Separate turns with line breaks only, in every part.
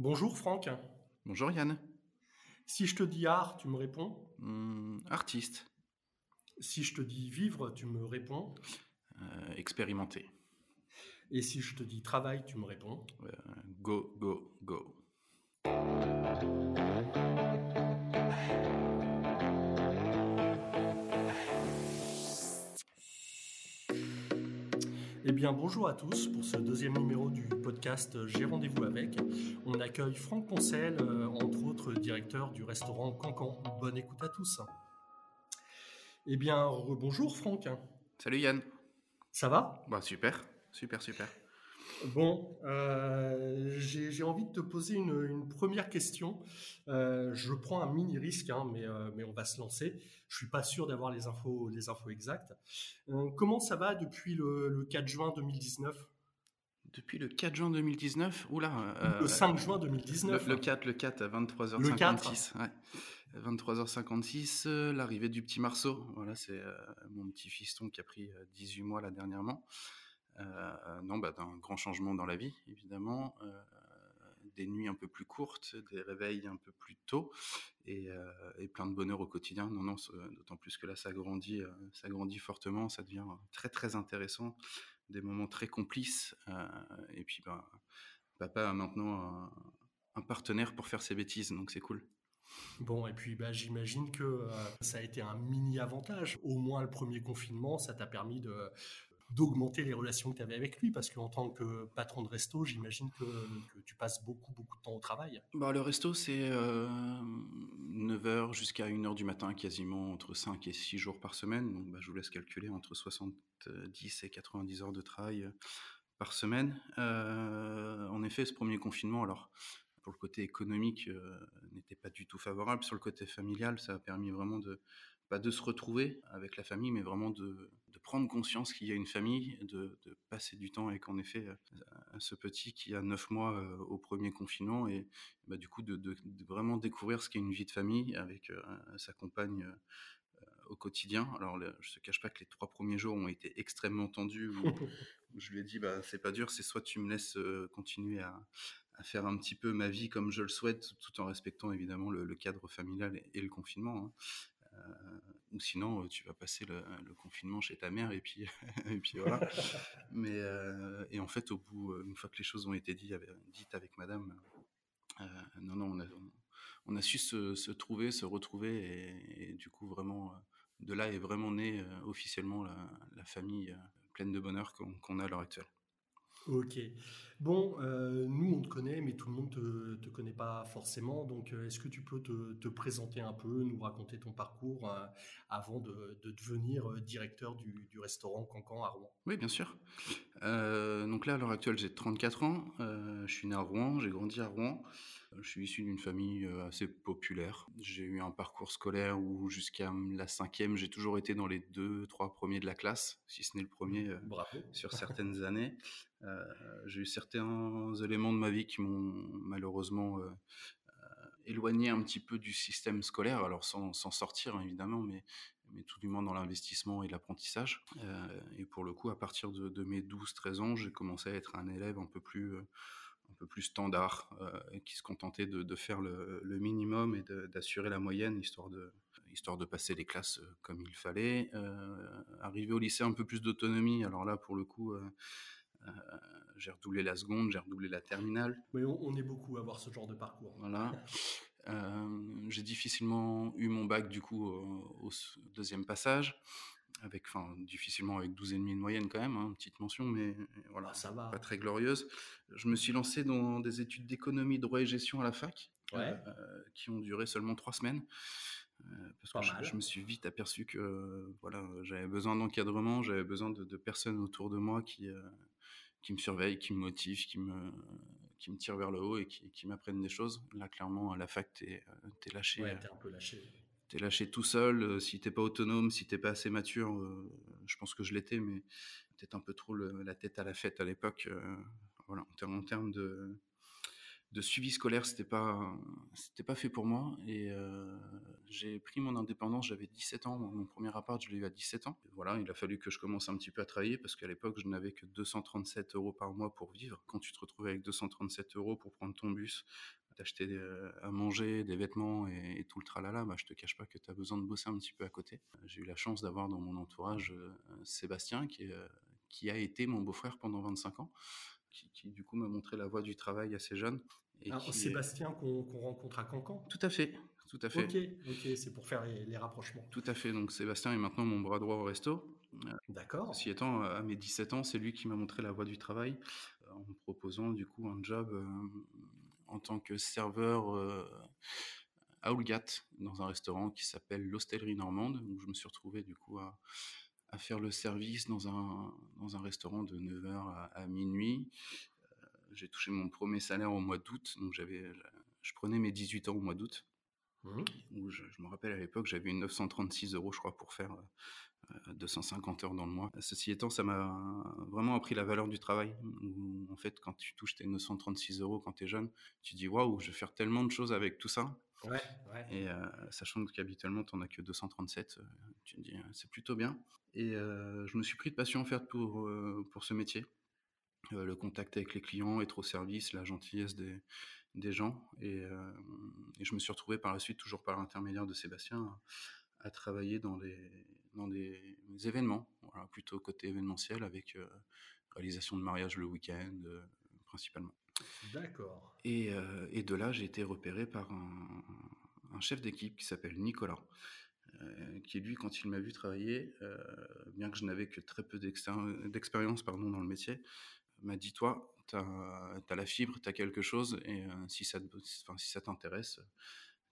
Bonjour Franck.
Bonjour Yann.
Si je te dis art, tu me réponds?
Hmm, artiste.
Si je te dis vivre, tu me réponds?
Euh, expérimenté.
Et si je te dis travail, tu me réponds?
Euh, go, go, go.
Eh bien, bonjour à tous pour ce deuxième numéro du podcast J'ai rendez-vous avec. On accueille Franck Poncel, euh, entre autres directeur du restaurant Cancan. Bonne écoute à tous. Eh bien, bonjour Franck.
Salut Yann.
Ça va?
Bah super, super, super.
Bon, euh, j'ai envie de te poser une, une première question. Euh, je prends un mini risque, hein, mais, euh, mais on va se lancer. Je suis pas sûr d'avoir les infos, les infos exactes. Comment ça va depuis le, le 4 juin 2019
Depuis le 4 juin 2019, oula. euh,
Le 5 juin 2019
Le, le 4, le 4 à 23h56.
Le 4.
ouais. 23h56, euh, l'arrivée du petit Marceau. Voilà, c'est euh, mon petit fiston qui a pris euh, 18 mois là dernièrement. Euh, non, bah, d'un grand changement dans la vie, évidemment. Euh, des nuits un peu plus courtes, des réveils un peu plus tôt et, euh, plein de bonheur au quotidien. Non, non, d'autant plus que là, ça grandit, euh, ça grandit fortement, ça devient très, très intéressant. Des moments très complices. euh, et puis, ben, papa a maintenant un, partenaire pour faire ses bêtises, donc c'est cool.
Bon, et puis bah, j'imagine que euh, ça a été un mini avantage. Au moins le premier confinement, ça t'a permis de d'augmenter les relations que tu avais avec lui, parce qu'en tant que patron de resto, j'imagine que, tu passes beaucoup, beaucoup de temps au travail.
Bah, le resto, c'est 9h jusqu'à 1h du matin, quasiment entre 5 et 6 jours par semaine. Donc, bah, je vous laisse calculer entre 70 et 90 heures de travail euh, par semaine. Euh, en effet, ce premier confinement, alors, pour le côté économique, euh, n'était pas du tout favorable. Sur le côté familial, ça a permis vraiment de, pas de se retrouver avec la famille, mais vraiment de prendre conscience qu'il y a une famille, de, de passer du temps avec, en effet, euh, ce petit qui a 9 mois euh, au premier confinement et bah, du coup de, de- de vraiment découvrir ce qu'est une vie de famille avec euh, sa compagne au quotidien. Alors le- je te cache pas que les trois premiers jours ont été extrêmement tendus. où- où je lui ai dit bah c'est pas dur, c'est soit tu me laisses euh, continuer à, à faire un petit peu ma vie comme je le souhaite, tout en respectant évidemment le, le cadre familial et, et le confinement. hein. Ou sinon, euh, tu vas passer le, confinement chez ta mère et puis, et puis voilà. Mais euh, et en fait, au bout, euh, une fois que les choses ont été dites avec, Madame, non, non, on a, on, a su se, trouver, se retrouver et, du coup vraiment, de là est vraiment née officiellement la, famille pleine de bonheur qu'on qu'on a à l'heure actuelle.
Ok. Bon, euh, nous, on te connaît, mais tout le monde te, te connaît pas forcément. Donc, euh, est-ce que tu peux te, te présenter un peu, nous raconter ton parcours euh, avant de, de devenir directeur du, du restaurant Cancan à Rouen?
Oui, bien sûr. Euh, donc là, à l'heure actuelle, j'ai 34 ans. Je suis né à Rouen, j'ai grandi à Rouen. Je suis issu d'une famille assez populaire. J'ai eu un parcours scolaire où jusqu'à la cinquième, j'ai toujours été dans les deux, trois premiers de la classe, si ce n'est le premier
Bravo.
sur certaines années. J'ai eu certains éléments de ma vie qui m'ont malheureusement euh, euh, éloigné un petit peu du système scolaire, alors sans, sans sortir hein, évidemment, mais, tout du moins dans l'investissement et l'apprentissage. Euh, et pour le coup, à partir de, mes 12-13 ans, j'ai commencé à être un élève un peu plus, un peu plus standard, qui se contentait de, faire le, minimum et d'assurer la moyenne, histoire de, histoire de passer les classes comme il fallait. Arrivé au lycée, un peu plus d'autonomie, alors là, pour le coup... euh, j'ai redoublé la seconde, j'ai redoublé la terminale.
Mais on, on est beaucoup à avoir ce genre de parcours.
Voilà. Euh, j'ai difficilement eu mon bac du coup au, deuxième passage, avec, enfin, difficilement avec 12,5 de moyenne quand même, hein, petite mention, mais voilà,
Ah, ça va.
pas très glorieuse. Je me suis lancé dans des études d'économie, droit et gestion à la fac,
Ouais.
euh, qui ont duré seulement trois semaines. Euh, parce
Pas
que je, me suis vite aperçu que euh, voilà, j'avais besoin d'encadrement, j'avais besoin de, de personnes autour de moi qui, euh, qui me surveillent, qui me motivent, qui me, qui me tirent vers le haut et qui, qui m'apprennent des choses. Là, clairement, à la fac, t'es es lâché,
Ouais,
euh,
t'es un peu lâché.
t'es lâché tout seul. euh, si t'es pas autonome, si t'es pas assez mature, euh, je pense que je l'étais, mais peut-être un peu trop le- la tête à la fête à l'époque. euh, voilà, en termes de de suivi scolaire, c'était pas, c'était pas fait pour moi. Et euh, j'ai pris mon indépendance, j'avais 17 ans. Mon premier appart, je l'ai eu à 17 ans. voilà, il a fallu que je commence un petit peu à travailler parce qu'à l'époque, je n'avais que 237 euros par mois pour vivre. Quand tu te retrouves avec 237 euros pour prendre ton bus, t'acheter à manger, des vêtements et, tout le tralala, bah, je te cache pas que tu as besoin de bosser un petit peu à côté. J'ai eu la chance d'avoir dans mon entourage euh, Sébastien, qui, euh, qui a été mon beau-frère pendant 25 ans qui, du coup m'a montré la voie du travail assez jeune.
Et Sébastien qu'on rencontre à Cancan
Tout à fait, tout à fait.
Ok, c'est pour faire les, rapprochements.
Tout à fait, donc Sébastien est maintenant mon bras droit au resto.
Euh, D'accord.
Si étant, à mes 17 ans, c'est lui qui m'a montré la voie du travail euh, en me proposant du coup un job euh, en tant que serveur à Oulgat dans un restaurant qui s'appelle l'Hostellerie Normande, où je me suis retrouvé du coup à, à faire le service dans un, dans un restaurant de 9h à, minuit. Euh, j'ai touché mon premier salaire au mois d'août, donc j'avais, je prenais mes 18 ans au mois d'août. Mmh. Où je, me rappelle à l'époque, j'avais 936 euros, je crois, pour faire 250 euh, heures dans le mois. Ceci étant, ça m'a vraiment appris la valeur du travail. en fait, quand tu touches tes 936 euros quand tu es jeune, tu dis waouh, je vais faire tellement de choses avec tout ça.
Ouais, ouais.
Et euh, sachant qu'habituellement, tu n'en as que 237, tu te dis c'est plutôt bien. Et je me suis pris de passion en fait pour, pour ce métier. le contact avec les clients, être au service, la gentillesse des, des gens. Et, et, je me suis retrouvé par la suite, toujours par l'intermédiaire de Sébastien, à, travailler dans des, dans des événements, voilà, plutôt côté événementiel, avec réalisation de mariage le week-end principalement.
D'accord.
Et, et, de là, j'ai été repéré par un, chef d'équipe qui s'appelle Nicolas, euh, qui lui, quand il m'a vu travailler, euh, bien que je n'avais que très peu d'expérience pardon, dans le métier, m'a dit Toi, tu as, la fibre, tu as quelque chose, et euh, si ça t'intéresse,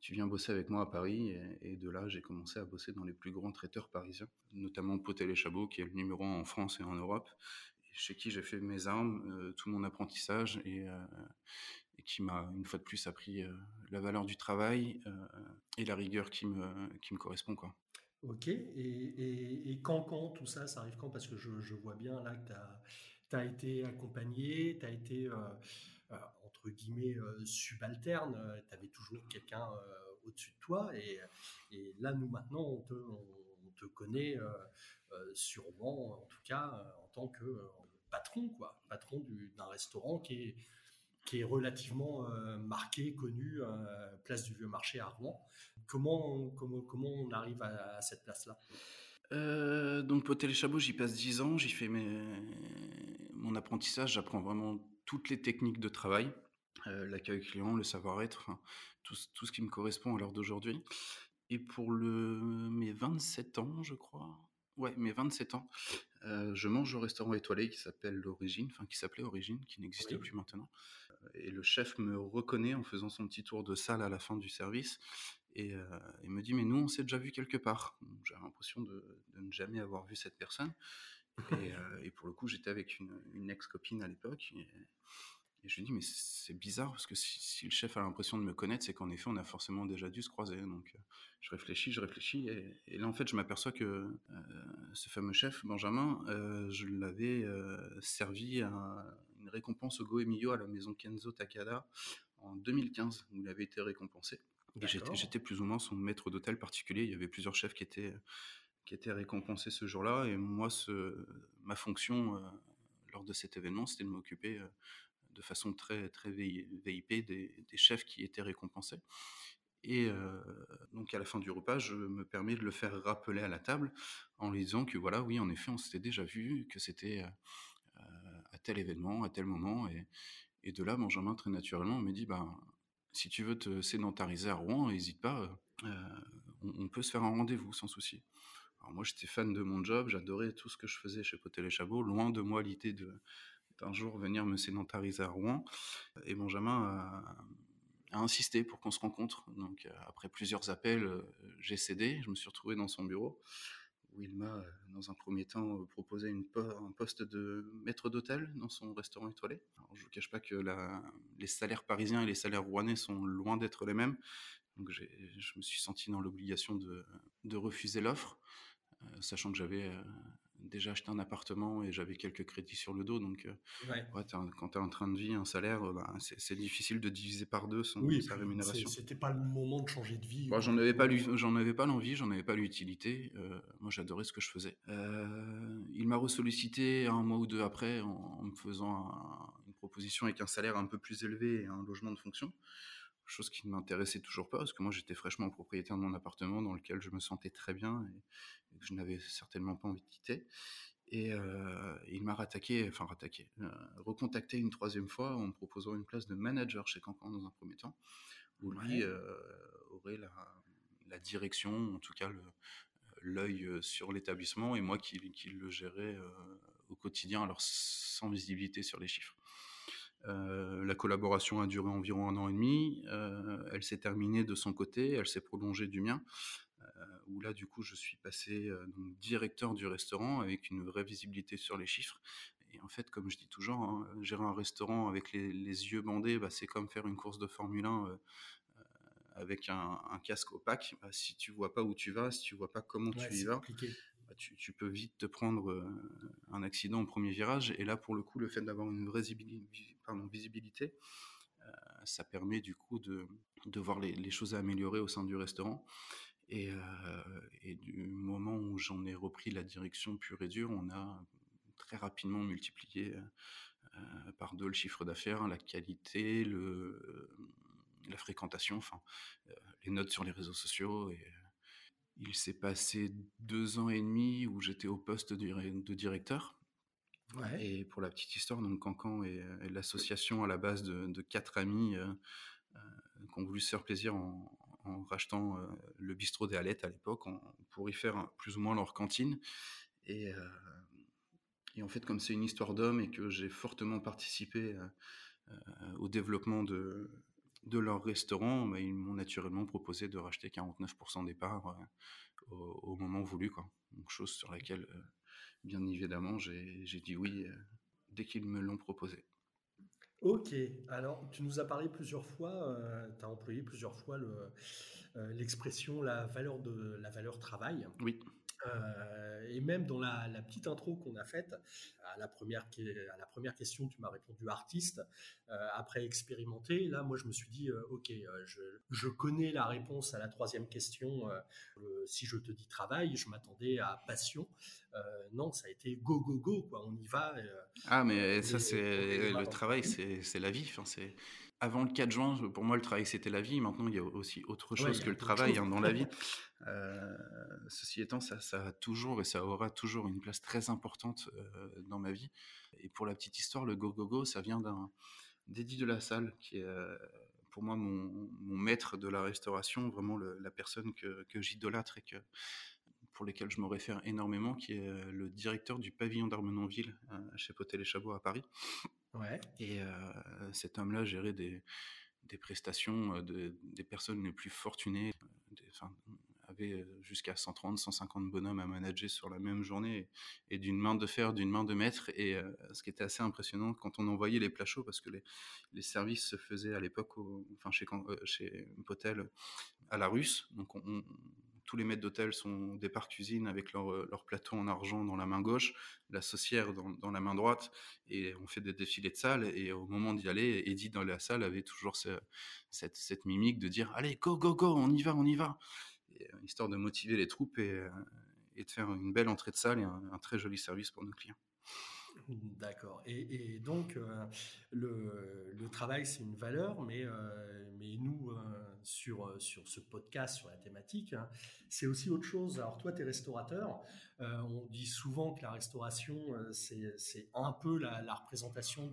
tu viens bosser avec moi à Paris. Et, de là, j'ai commencé à bosser dans les plus grands traiteurs parisiens, notamment Potel et Chabot, qui est le numéro 1 en France et en Europe, chez qui j'ai fait mes armes, tout mon apprentissage, et, et qui m'a une fois de plus appris euh, la valeur du travail euh, et la rigueur qui me, qui me correspond. Quoi.
Ok, et, quand, quand tout ça, ça arrive quand? Parce que je, vois bien là que tu as, été accompagné, tu as été, euh, entre guillemets, subalterne, tu avais toujours quelqu'un au-dessus de toi, et, là, nous, maintenant, on te, on, te connaît sûrement, en tout cas, que patron, quoi, patron d'un restaurant qui est qui est relativement euh, marqué, connu, euh, place du Vieux Marché à Rouen. Comment, comment, comment on arrive à, cette place-là?
Euh, donc Potel et Chabot, j'y passe 10 ans, j'y fais mon apprentissage, j'apprends vraiment toutes les techniques de travail, l'accueil client, le savoir-être, tout, tout, ce qui me correspond à l'heure d'aujourd'hui. Et pour le, mes 27 ans, je crois, ouais, mes 27 ans, je mange au restaurant étoilé qui s'appelle l'Origine, enfin qui s'appelait Origine, qui n'existe plus maintenant. Et le chef me reconnaît en faisant son petit tour de salle à la fin du service et euh, il me dit mais nous on s'est déjà vu quelque part. J'ai l'impression de, ne jamais avoir vu cette personne. Euh, et, pour le coup j'étais avec une, ex-copine à l'époque et, je lui dis mais c'est bizarre parce que si, le chef a l'impression de me connaître c'est qu'en effet on a forcément déjà dû se croiser donc euh, je réfléchis je réfléchis et, là en fait je m'aperçois que ce fameux chef Benjamin je l'avais servi à récompense au Goemio à la maison Kenzo Takada en 2015, où il avait été récompensé. Et j'étais plus ou moins son maître d'hôtel particulier. Il y avait plusieurs chefs qui étaient, qui étaient récompensés ce jour-là. Et moi, ce, ma fonction euh, lors de cet événement, c'était de m'occuper euh, de façon très, très VIP des, chefs qui étaient récompensés. Et euh, donc à la fin du repas, je me permets de le faire rappeler à la table en lui disant que voilà, oui, en effet, on s'était déjà vu, que c'était tel événement, à tel moment. Et, et de là, Benjamin, très naturellement, me dit, bah, si tu veux te sédentariser à Rouen, n'hésite pas, euh, on, peut se faire un rendez-vous sans souci. Alors moi, j'étais fan de mon job, j'adorais tout ce que je faisais chez Potel et Chabot, loin de moi l'idée de d'un jour venir me sédentariser à Rouen. Et Benjamin a, insisté pour qu'on se rencontre. Donc après plusieurs appels, euh, j'ai cédé, je me suis retrouvé dans son bureau où il m'a, dans un premier temps, proposé un poste de maître d'hôtel dans son restaurant étoilé. je ne vous cache pas que les salaires parisiens et les salaires rouennais sont loin d'être les mêmes. Donc je me suis senti dans l'obligation de, refuser l'offre, euh, sachant que j'avais, euh, déjà acheté un appartement et j'avais quelques crédits sur le dos. Donc, ouais. quand tu as un train de vie, un salaire, bah, c'est difficile de diviser par deux son, sa rémunération.
C'était pas le moment de changer de vie.
j'en avais pas j'en avais pas l'envie, j'en avais pas l'utilité. moi, j'adorais ce que je faisais. il m'a ressollicité un mois ou deux après en, me faisant une proposition avec un salaire un peu plus élevé et un logement de fonction chose qui ne m'intéressait toujours pas, parce que moi j'étais fraîchement propriétaire de mon appartement dans lequel je me sentais très bien et, que je n'avais certainement pas envie de quitter. Et euh, il m'a rattaqué, enfin rattaqué, euh, recontacté une troisième fois en me proposant une place de manager chez Cancan dans un premier temps, où lui euh, aurait la, direction, en tout cas l'œil sur l'établissement, et moi qui, qui le gérais au quotidien, alors sans visibilité sur les chiffres. Euh, la collaboration a duré environ un an et demi. Euh, elle s'est terminée de son côté, elle s'est prolongée du mien. Euh, où là, du coup, je suis passé directeur du restaurant avec une vraie visibilité sur les chiffres. Et en fait, comme je dis toujours, hein, gérer un restaurant avec les, yeux bandés, bah, c'est comme faire une course de Formule 1 avec un, casque opaque. Bah, si tu vois pas où tu vas, si tu vois pas comment tu y vas, bah, tu, peux vite te prendre un accident au premier virage. Et là, pour le coup, le fait d'avoir une vraie visibilité, euh, ça permet du coup de, de voir les, choses à améliorer au sein du restaurant. Et, euh, et du moment où j'en ai repris la direction pure et dure, on a très rapidement multiplié par deux le chiffre d'affaires, la qualité, le, la fréquentation, enfin, les notes sur les réseaux sociaux. Il s'est passé deux ans et demi où j'étais au poste de directeur. Et pour la petite histoire, donc Cancan est, l'association à la base de, quatre amis euh, euh, qui ont voulu se faire plaisir en, rachetant euh, le bistrot des Hallettes à l'époque pour y faire plus ou moins leur cantine. Et, en fait, comme c'est une histoire d'homme et que j'ai fortement participé au développement de, leur restaurant, bah, ils m'ont naturellement proposé de racheter 49% des parts euh, au, moment voulu. Quoi. chose sur laquelle, euh, bien évidemment, j'ai dit oui euh, dès qu'ils me l'ont proposé.
Ok, alors tu nous as parlé plusieurs fois, tu as employé plusieurs fois l'expression la valeur de la valeur travail.
Oui.
Euh, et même dans la, petite intro qu'on a faite, à la première, à la première question, tu m'as répondu artiste. Euh, après expérimenter, là, moi, je me suis dit, euh, ok, je, connais la réponse à la troisième question. si je te dis travail, je m'attendais à passion. non, ça a été go, go, go, quoi. On y va.
ah, mais ça, c'est le travail, c'est la vie. Enfin, c'est avant le 4 juin, pour moi, le travail, c'était la vie. Maintenant, il y a aussi autre chose que le travail hein, dans la vie. Euh, ceci étant, ça, ça, a toujours et ça aura toujours une place très importante euh, dans ma vie. Et pour la petite histoire, le Go Go Go, ça vient d'un d'Eddie de la Salle, qui est euh, pour moi mon, maître de la restauration, vraiment la personne que, que j'idolâtre et que, pour lesquels je me réfère énormément, qui est le directeur du pavillon d'Armenonville chez Potel et Chabot à Paris.
Ouais.
Et cet homme-là gérait des, des prestations de, des personnes les plus fortunées, avait jusqu'à 130, 150 bonhommes à manager sur la même journée et, d'une main de fer, d'une main de maître. Et ce qui était assez impressionnant quand on envoyait les plats chauds, parce que les, les services se faisaient à l'époque, enfin chez, chez Potel, à la russe. Donc on, tous les maîtres d'hôtel sont des parts cuisine avec leur, leur, plateau en argent dans la main gauche, la saucière dans, dans, la main droite, et on fait des défilés de salle. Et au moment d'y aller, Eddie dans la salle avait toujours cette, cette, mimique de dire Allez, go, go, go, on y va, on y va. Euh, histoire de motiver les troupes euh, et, de faire une belle entrée de salle et un, très joli service pour nos clients.
D'accord. Et, donc, euh, le, travail, c'est une valeur, mais, mais nous, sur, sur ce podcast, sur la thématique, hein, c'est aussi autre chose. Alors, toi, tu es restaurateur. on dit souvent que la restauration, c'est un peu la, représentation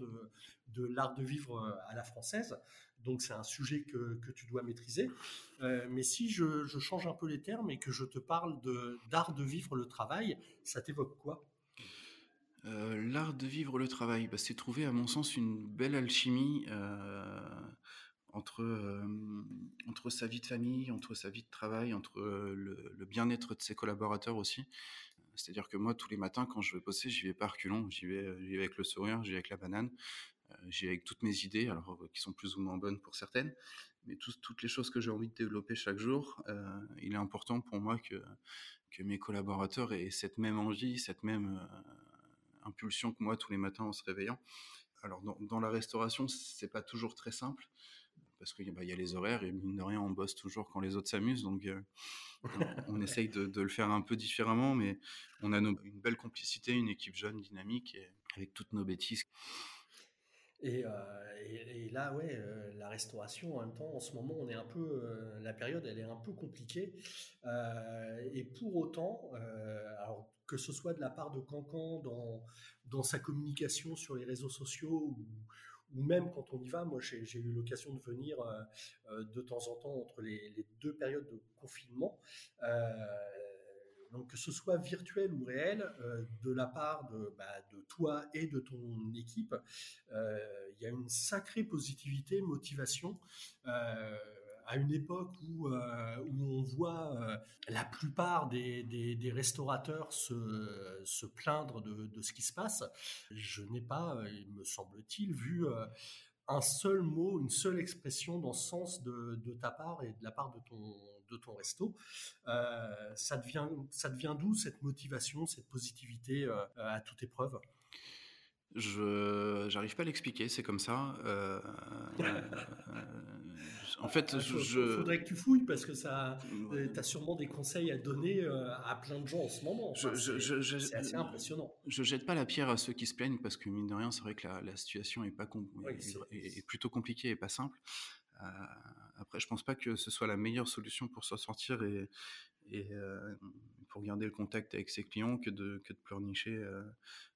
de, l'art de vivre à la française. Donc c'est un sujet que, tu dois maîtriser. Euh, mais si je, change un peu les termes et que je te parle d'art de vivre le travail, ça t'évoque quoi?
Euh, L'art de vivre le travail, bah, c'est trouver à mon sens une belle alchimie euh, entre, entre sa vie de famille, entre sa vie de travail, entre le, bien-être de ses collaborateurs aussi. C'est-à-dire que moi, tous les matins, quand je vais bosser, j'y vais pas reculons, j'y vais, avec le sourire, j'y vais avec la banane. J'y vais avec toutes mes idées, alors qui sont plus ou moins bonnes pour certaines, mais toutes les choses que j'ai envie de développer chaque jour, il est important pour moi que mes collaborateurs aient cette même envie, cette même impulsion que moi tous les matins en se réveillant. Alors dans, la restauration, c'est pas toujours très simple parce qu'il bah, y a les horaires et mine de rien, on bosse toujours quand les autres s'amusent, donc on, essaye de, le faire un peu différemment, mais on a une belle complicité, une équipe jeune, dynamique, et avec toutes nos bêtises.
Et, là, ouais, la restauration, en même temps, en ce moment, on est un peu, la période, elle est un peu compliquée. et pour autant, alors que ce soit de la part de Cancan dans, dans sa communication sur les réseaux sociaux ou, même quand on y va, moi j'ai eu l'occasion de venir de temps en temps entre les, deux périodes de confinement. donc que ce soit virtuel ou réel, de la part bah, de, toi et de ton équipe, il y a une sacrée positivité, motivation à une époque où, euh, où on voit euh, la plupart des, des, restaurateurs se, se plaindre de, de, ce qui se passe, je n'ai pas, euh, il me semble-t-il, vu un seul mot, une seule expression dans ce sens de, de, ta part et de la part de ton, de ton resto. ça devient, ça devient d'où cette motivation, cette positivité à toute épreuve?
Je j'arrive pas à l'expliquer, c'est comme ça. Euh,
en fait, il ah, faudrait que tu fouilles parce que ça, euh, tu as sûrement des conseils à donner euh, à plein de gens en ce moment. c'est assez impressionnant.
Je jette pas la pierre à ceux qui se plaignent parce que mine de rien, c'est vrai que la, situation est pas est, plutôt compliquée et pas simple. Euh, après, je pense pas que ce soit la meilleure solution pour s'en sortir et, et pour garder le contact avec ses clients que de, que de pleurnicher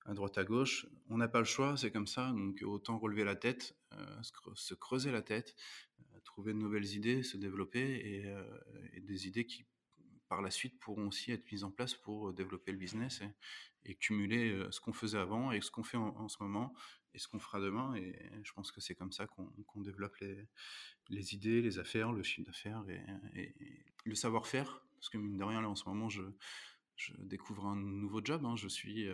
à droite à gauche. On n'a pas le choix, c'est comme ça, donc autant relever la tête, se creuser la tête, trouver de nouvelles idées, se développer et, des idées qui par la suite pourront aussi être mises en place pour développer le business et, cumuler ce qu'on faisait avant et ce qu'on fait en, ce moment et ce qu'on fera demain. Et je pense que c'est comme ça qu'on développe les, les, idées, les affaires, le chiffre d'affaires et, le savoir-faire. Parce que mine de rien, là en ce moment, je, découvre un nouveau job. Hein. Je suis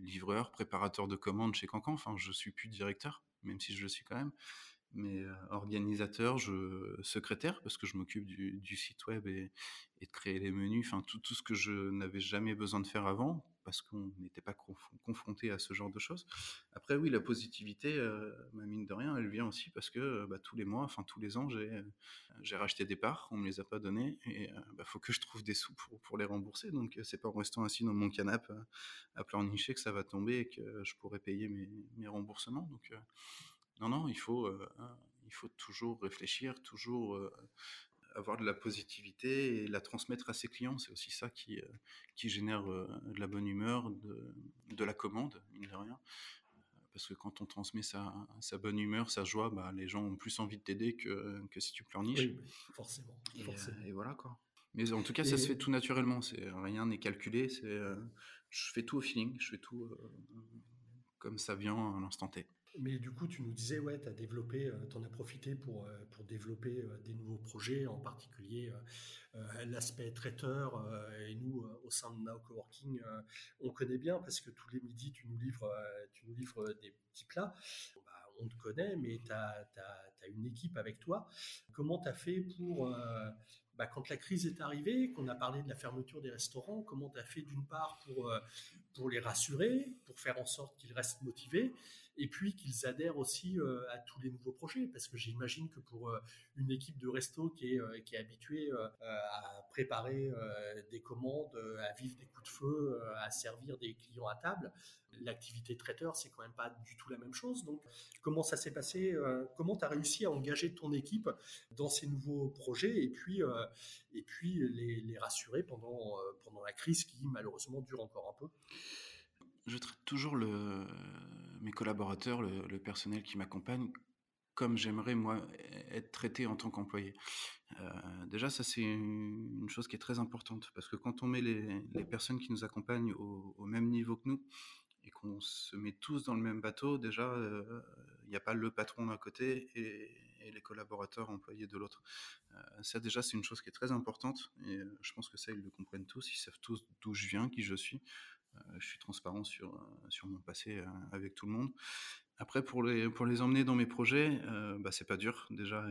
livreur, préparateur de commandes chez Cancan. Enfin, je suis plus directeur, même si je le suis quand même mais organisateur, je, secrétaire, parce que je m'occupe du, site web et, de créer les menus, enfin tout, ce que je n'avais jamais besoin de faire avant, parce qu'on n'était pas confronté à ce genre de choses. Après, oui, la positivité, ma mine de rien, elle vient aussi parce que bah, tous les mois, enfin tous les ans, j'ai racheté des parts, on me les a pas données, et il bah, faut que je trouve des sous pour, les rembourser. Donc c'est pas en restant assis dans mon canapé à, à pleurnicher que ça va tomber et que je pourrai payer mes, mes remboursements. Donc non, non, il faut, euh, hein, il faut toujours réfléchir, toujours euh, avoir de la positivité et la transmettre à ses clients. C'est aussi ça qui, euh, qui génère de la bonne humeur, de, de la commande, mine de rien. Parce que quand on transmet sa, sa bonne humeur, sa joie, bah, les gens ont plus envie de t'aider que, que si tu pleurniches.
Oui, forcément.
Et,
forcément.
et, voilà quoi. Mais en tout cas, ça se fait tout naturellement. C'est rien n'est calculé. C'est je fais tout au feeling. Je fais tout comme ça vient à l'instant T.
Mais du coup, tu nous disais, ouais, tu développé, euh, en as profité pour, euh, pour développer euh, des nouveaux projets, en particulier l'aspect traiteur. et nous, au sein de Now Coworking, on connaît bien parce que tous les midis, tu nous livres, tu nous livres des petits plats. Bah, on te connaît, mais tu as, as, une équipe avec toi. Comment tu as fait pour bah, quand la crise est arrivée, qu'on a parlé de la fermeture des restaurants, comment tu as fait d'une part pour, pour les rassurer, pour faire en sorte qu'ils restent motivés, et puis qu'ils adhèrent aussi euh, à tous les nouveaux projets, parce que j'imagine que pour euh, une équipe de resto qui est, euh, habituée à préparer des commandes, à vivre des coups de feu, à servir des clients à table, l'activité traiteur, c'est quand même pas du tout la même chose. Donc, comment ça s'est passé Comment tu as réussi à engager ton équipe dans ces nouveaux projets et puis, les, rassurer pendant la crise qui malheureusement dure encore un peu?
Je traite toujours mes collaborateurs, le, personnel qui m'accompagne, comme j'aimerais moi être traité en tant qu'employé. Euh, déjà, ça c'est une chose qui est très importante parce que quand on met les, personnes qui nous accompagnent au, même niveau que nous et qu'on se met tous dans le même bateau, déjà, il euh, n'y a pas le patron d'un côté et, et, les collaborateurs employés de l'autre. Euh, ça déjà, c'est une chose qui est très importante et je pense que ça, ils le comprennent tous, ils savent tous d'où je viens, qui je suis. Euh, je suis transparent sur, euh, sur mon passé euh, avec tout le monde. Après, pour les, pour les emmener dans mes projets, bah, c'est pas dur. Déjà,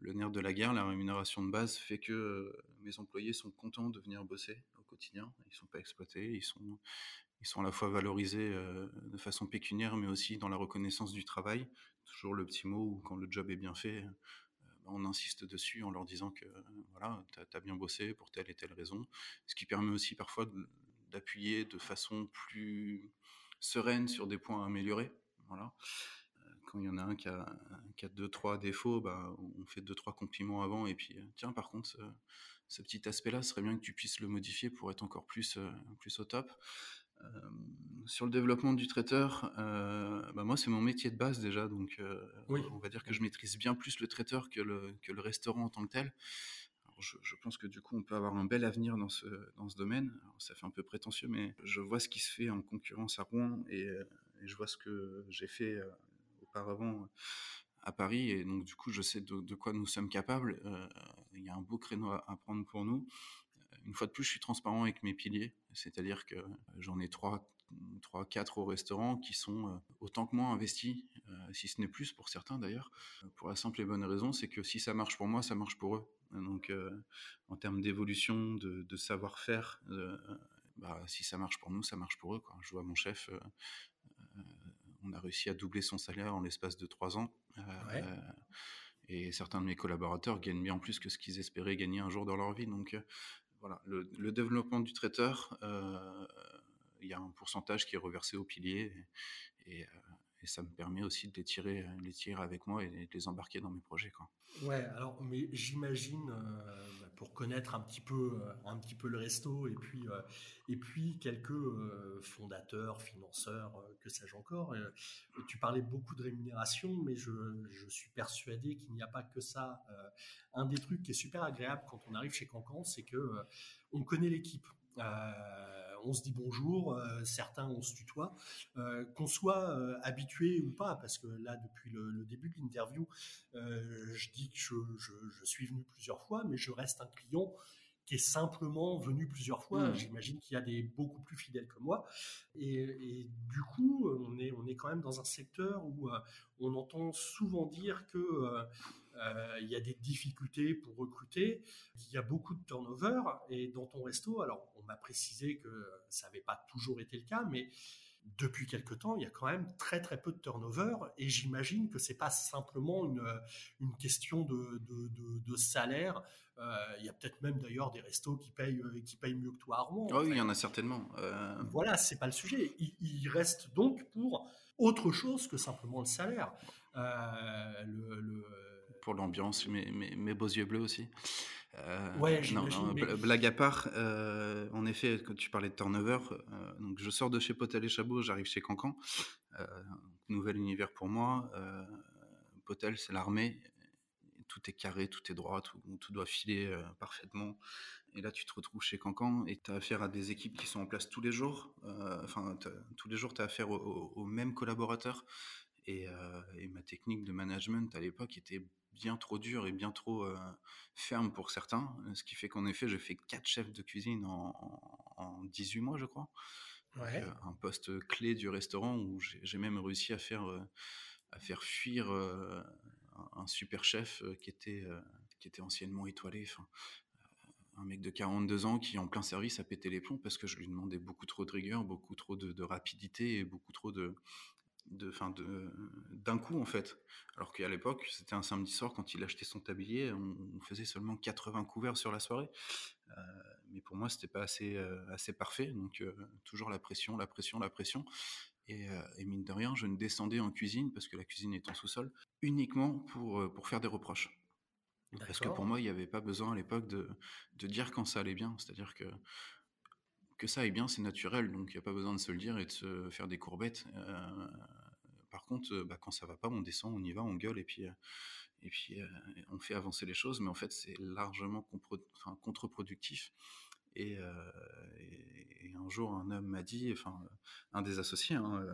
le nerf de la guerre, la rémunération de base, fait que mes employés sont contents de venir bosser au quotidien. Ils sont pas exploités, ils sont, ils sont à la fois valorisés de façon pécuniaire, mais aussi dans la reconnaissance du travail. Toujours le petit mot où quand le job est bien fait, bah, on insiste dessus en leur disant que voilà, tu as, bien bossé pour telle et telle raison. Ce qui permet aussi parfois d'appuyer de façon plus sereine sur des points améliorés. Voilà quand il y en a un qui a, qui a deux, trois défauts, bah, on fait deux, trois compliments avant. Et puis, tiens, par contre, ce, petit aspect-là, serait bien que tu puisses le modifier pour être encore plus, plus au top. sur le développement du traiteur, bah moi c'est mon métier de base déjà, donc on va dire que je maîtrise bien plus le traiteur que le, que le restaurant en tant que tel. Je, pense que du coup on peut avoir un bel avenir dans ce, domaine. ça fait un peu prétentieux, mais je vois ce qui se fait en concurrence à Rouen et, et je vois ce que j'ai fait auparavant à Paris et donc du coup je sais de, quoi nous sommes capables. Euh, il y a un beau créneau à, prendre pour nous. Une fois de plus, je suis transparent avec mes piliers, c'est-à-dire que j'en ai trois, trois, quatre au restaurant qui sont euh, autant que moi investis, euh, si ce n'est plus pour certains d'ailleurs, pour la simple et bonne raison, c'est que si ça marche pour moi, ça marche pour eux. Donc en termes d'évolution, de, savoir-faire, bah, si ça marche pour nous, ça marche pour eux. Quoi. Je vois mon chef on a réussi à doubler son salaire en l'espace de trois ans. Euh, et certains de mes collaborateurs gagnent bien plus que ce qu'ils espéraient gagner un jour dans leur vie. Donc euh, voilà, le, développement du traiteur, euh, il y a un pourcentage qui est reversé au pilier et, et ça me permet aussi de les tirer, les tirer avec moi et de les embarquer dans mes projets.
Ouais, alors, mais j'imagine, euh, bah, pour connaître un petit peu, euh, un petit peu le resto et puis, euh, et puis quelques fondateurs, financeurs, que sais-je encore. tu parlais beaucoup de rémunération, mais je, je suis persuadé qu'il n'y a pas que ça. un des trucs qui est super agréable quand on arrive chez Cancan, c'est que on connaît l'équipe on se dit bonjour, euh, certains on se tutoie, euh, qu'on soit euh, habitué ou pas, parce que là depuis le, début de l'interview, je dis que je, suis venu plusieurs fois, mais je reste un client qui est simplement venu plusieurs fois. Mmh. J'imagine qu'il y a des beaucoup plus fidèles que moi. Et, du coup, on est, on est quand même dans un secteur où on entend souvent dire que euh, il y a des difficultés pour recruter, il y a beaucoup de turnover. Et dans ton resto, alors on m'a précisé que ça n'avait pas toujours été le cas, mais depuis quelque temps, il y a quand même très très peu de turnover et j'imagine que c'est pas simplement une, une question de, de, salaire. Euh, il y a peut-être même d'ailleurs des restos qui payent, qui payent mieux que toi, Armand.
Ah oui, il y en a certainement. Euh...
Voilà, c'est pas le sujet. Il, reste donc pour autre chose que simplement le salaire. Euh, le
pour l'ambiance, mes, mes, beaux yeux bleus aussi.
Euh, ouais,
non, blague à part, euh, en effet, quand tu parlais de turnover, euh, donc je sors de chez Potel et Chabot, j'arrive chez Cancan, euh, nouvel univers pour moi. Potel, c'est l'armée, tout est carré, tout est droit, tout, tout doit filer parfaitement. Et là, tu te retrouves chez Cancan et tu as affaire à des équipes qui sont en place tous les jours. Enfin, tous les jours, tu as affaire aux, mêmes collaborateurs. Et, et, ma technique de management à l'époque était bien trop dur et bien trop euh, ferme pour certains. Ce qui fait qu'en effet, j'ai fait quatre chefs de cuisine en, en 18 mois, je crois.
Ouais.
Euh, un poste clé du restaurant où j'ai même réussi à faire, euh, à faire fuir un, super chef qui était, qui était anciennement étoilé. Enfin, un mec de 42 ans qui, en plein service, a pété les plombs parce que je lui demandais beaucoup trop de rigueur, beaucoup trop de, de rapidité et beaucoup trop de, de, fin de, d'un coup en fait. Alors qu'à l'époque, c'était un samedi soir quand il achetait son tablier, on, faisait seulement 80 couverts sur la soirée. Euh, mais pour moi, c'était pas assez, euh, assez parfait. Donc euh, toujours la pression, la pression, la pression. Et, et, mine de rien, je ne descendais en cuisine parce que la cuisine est en sous-sol uniquement pour, pour faire des reproches. Parce que pour moi, il n'y avait pas besoin à l'époque de, de dire quand ça allait bien. C'est-à-dire que que ça aille bien, c'est naturel, donc il n'y a pas besoin de se le dire et de faire des courbettes. Euh, par contre, euh, bah, quand ça va pas, on descend, on y va, on gueule et puis, euh, et puis on fait avancer les choses, mais en fait, c'est largement contre-productif. Et, un jour, un homme m'a dit, enfin, un des associés, hein,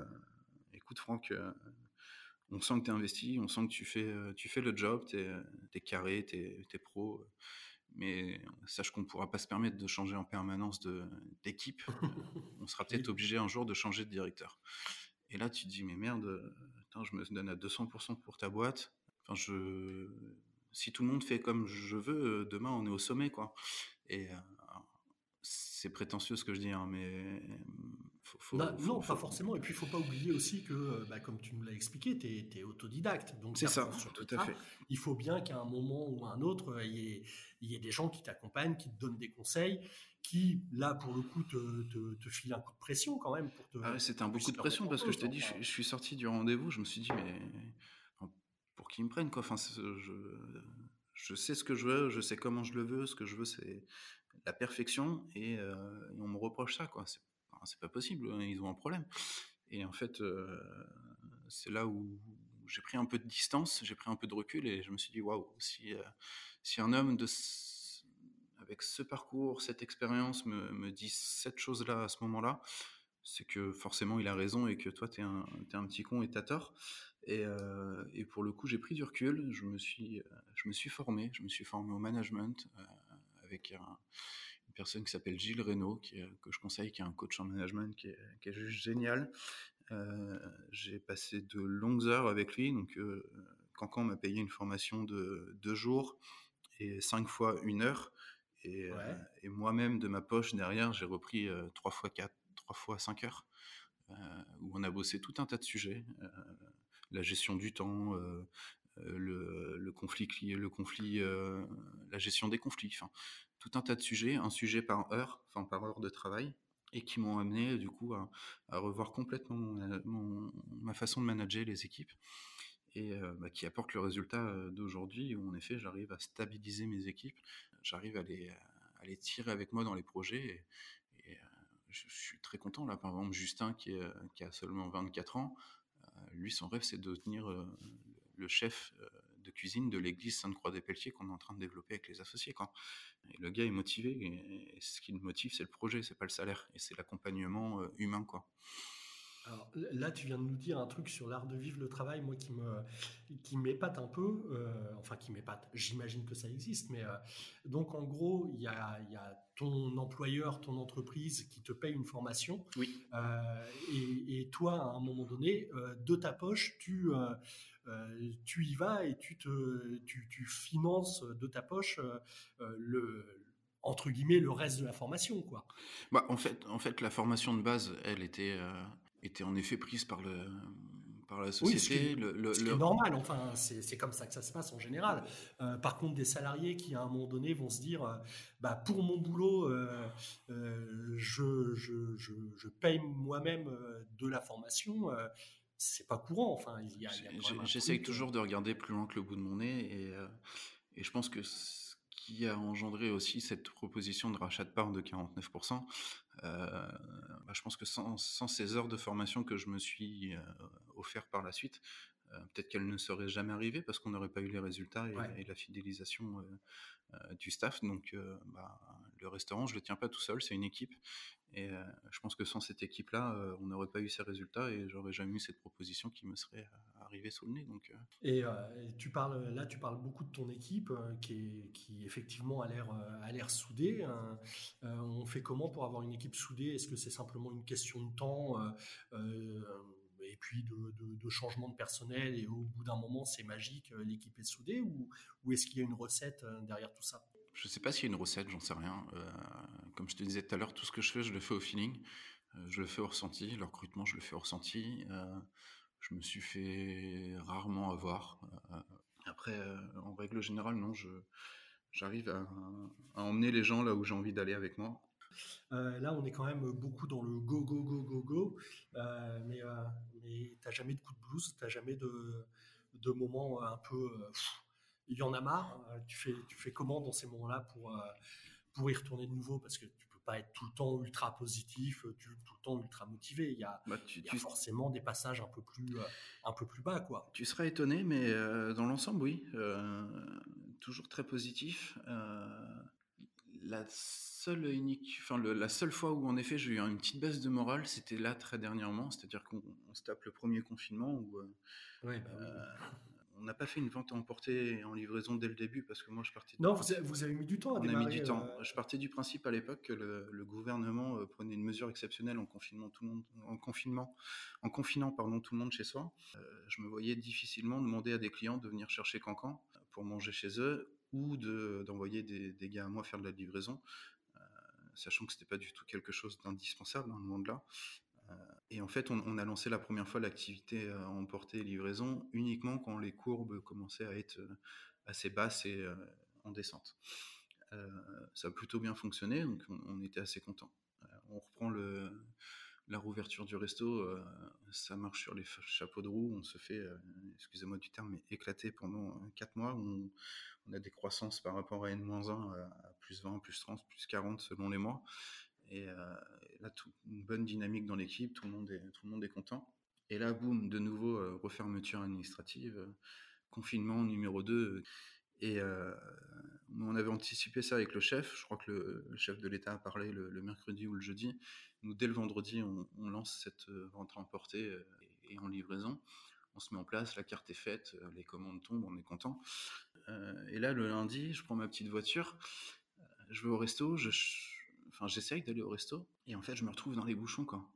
écoute Franck, on sent que tu es investi, on sent que tu fais, tu fais le job, tu es, es, carré, tu es, es, pro mais sache qu'on ne pourra pas se permettre de changer en permanence d'équipe. on sera peut-être obligé un jour de changer de directeur. Et là, tu te dis, mais merde, je me donne à 200% pour ta boîte. Enfin, je, si tout le monde fait comme je veux, demain, on est au sommet, quoi. Et c'est prétentieux ce que je dis, hein, mais
non, pas forcément. Et puis, il faut pas oublier aussi que, euh, bah, comme tu nous l'as expliqué, tu es, autodidacte.
Donc, c'est ça, tout à fait.
Il faut bien qu'à un moment ou à un autre, euh, il y ait, des gens qui t'accompagnent, qui te donnent des conseils, qui, là, pour le coup, te, te, filent un coup de pression quand même. Pour
ah c'était un beaucoup de pression parce que je t'ai dit, je, suis sorti du rendez-vous, je me suis dit, mais pour qu'ils me prennent, quoi. Enfin, je, je sais ce que je veux, je sais comment je le veux, ce que je veux, c'est la perfection, et, euh, et on me reproche ça, quoi c'est pas possible, hein, ils ont un problème. Et en fait, euh, c'est là où j'ai pris un peu de distance, j'ai pris un peu de recul et je me suis dit, waouh, si, euh, un homme avec ce parcours, cette expérience me, dit cette chose-là à ce moment-là, c'est que forcément il a raison et que toi, tu es, es, un petit con et t'as tort. Et, euh, pour le coup, j'ai pris du recul, je me, suis, je me suis formé, je me suis formé au management avec un personne qui s'appelle Gilles Reynaud, qui, que je conseille, qui est un coach en management qui est, qui est juste génial. Euh, j'ai passé de longues heures avec lui. Donc, euh, Cancan m'a payé une formation de deux jours et cinq fois une heure. Et, euh, et moi-même, de ma poche, derrière, j'ai repris trois fois quatre, trois fois cinq heures, où on a bossé tout un tas de sujets. la gestion du temps, le, le, conflit, le conflit, la gestion des conflits, enfin, tout un tas de sujets, un sujet par heure, enfin par heure de travail, et qui m'ont amené du coup à, revoir complètement ma façon de manager les équipes et euh, bah, qui apporte le résultat euh, d'aujourd'hui où en effet j'arrive à stabiliser mes équipes, j'arrive à les, tirer avec moi dans les projets et, euh, je, suis très content là. Par exemple Justin qui, qui a seulement 24 ans, lui son rêve c'est de devenir le chef de cuisine de l'église Sainte-Croix-des-Pelletiers qu'on est en train de développer avec les associés. Quoi. Et le gars est motivé, et, ce qui le motive, c'est le projet, c'est pas le salaire, et c'est l'accompagnement euh, humain. Quoi.
Alors là, tu viens de nous dire un truc sur l'art de vivre le travail, moi qui me qui m'épate un peu, euh, enfin qui m'épate. J'imagine que ça existe, mais euh, donc en gros, il y a, y a, ton employeur, ton entreprise qui te paye une formation.
Oui.
et, et, toi, à un moment donné, de ta poche, tu euh, tu y vas et tu, te, tu, finances de ta poche euh, le, entre guillemets le reste de la formation quoi.
Bah, en fait en fait la formation de base elle était euh, était en effet prise par le par la société.
Oui,
le,
ce normal, enfin, c'est comme ça que ça se passe en général. par contre, des salariés qui, à un moment donné, vont se dire, bah, pour mon boulot, je, je, je, je, paye moi-même de la formation c'est pas courant. Enfin, il y a,
J'essaye toujours de regarder plus loin que le bout de mon nez et, euh, et je pense que ce qui a engendré aussi cette proposition de rachat de part de 49%, euh, bah, je pense que sans, sans, ces heures de formation que je me suis euh, offert par la suite, euh, peut-être qu'elle ne serait jamais arrivée parce qu'on n'aurait pas eu les résultats et, et la fidélisation du staff. Donc, bah, le restaurant, je le tiens pas tout seul, c'est une équipe. Et euh, je pense que sans cette équipe-là, euh, on n'aurait pas eu ces résultats et j'aurais jamais eu cette proposition qui me serait euh, arrivée sous le nez. Donc,
et, tu parles là, tu parles beaucoup de ton équipe qui, est, qui effectivement a l'air a l'air soudée. Hein. on fait comment pour avoir une équipe soudée? Est-ce que c'est simplement une question de temps et puis de, de, changement de personnel et au bout d'un moment c'est magique, l'équipe est soudée ou, ou est-ce qu'il y a une recette derrière tout ça?
Je ne sais pas s'il y a une recette, j'en sais rien. Euh, comme je te disais tout à l'heure, tout ce que je fais, je le fais au feeling. Euh, je le fais au ressenti. Le recrutement, je le fais au ressenti. Euh, je me suis fait rarement avoir. après, en règle générale, non, je, j'arrive à, emmener les gens là où j'ai envie d'aller avec moi.
là, on est quand même beaucoup dans le go, go, go, go, go. mais mais tu n'as jamais de coup de blues, tu n'as jamais de, de moments un peu il y en a marre. Euh, tu fais, tu fais comment dans ces moments-là pour, euh, pour y retourner de nouveau? Parce que pas être tout le temps ultra positif, euh, tout le temps ultra motivé. Il y a, bah, forcément des passages un peu plus, un peu plus bas, quoi.
Tu seras étonné, mais dans l'ensemble, oui, toujours très positif. la seule unique, enfin la seule fois où en effet j'ai eu une petite baisse de morale, c'était là très dernièrement, c'est-à-dire qu'on se tape le premier confinement où bah on n'a pas fait une vente à emporter en livraison dès le début parce que moi je partais.
Non, vous avez, mis du temps à
On a mis du temps. Euh, je partais du principe à l'époque que le, gouvernement euh, prenait une mesure exceptionnelle en confinement tout le monde, en confinement, en confinant pardon tout le monde chez soi. Euh, je me voyais difficilement demander à des clients de venir chercher Cancan pour manger chez eux ou d'envoyer des, des, gars à moi faire de la livraison, sachant que c'était pas du tout quelque chose d'indispensable dans le monde là. Et en fait, on, a lancé la première fois l'activité à emporter livraison uniquement quand les courbes commençaient à être euh, assez basses et euh, en descente. Euh, ça a plutôt bien fonctionné, donc on, était assez content. on reprend la rouverture du resto, ça marche sur les chapeaux de roue, on se fait, excusez-moi du terme, mais éclater pendant 4 mois. On, on, a des croissances par rapport à N-1 à, plus 20, plus 30, plus 40 selon les mois. Et, là, une bonne dynamique dans l'équipe, tout, le monde est, tout le monde est content. Et là, boum, de nouveau, euh, refermeture administrative, euh, confinement numéro 2. Et euh, on avait anticipé ça avec le chef. Je crois que le, chef de l'État a parlé le, mercredi ou le jeudi. Nous, dès le vendredi, on, lance cette vente emportée et, en livraison. On se met en place, la carte est faite, les commandes tombent, on est content. et là, le lundi, je prends ma petite voiture, je vais au resto, je, enfin, j'essaye d'aller au resto et en fait, je me retrouve dans les bouchons, quoi.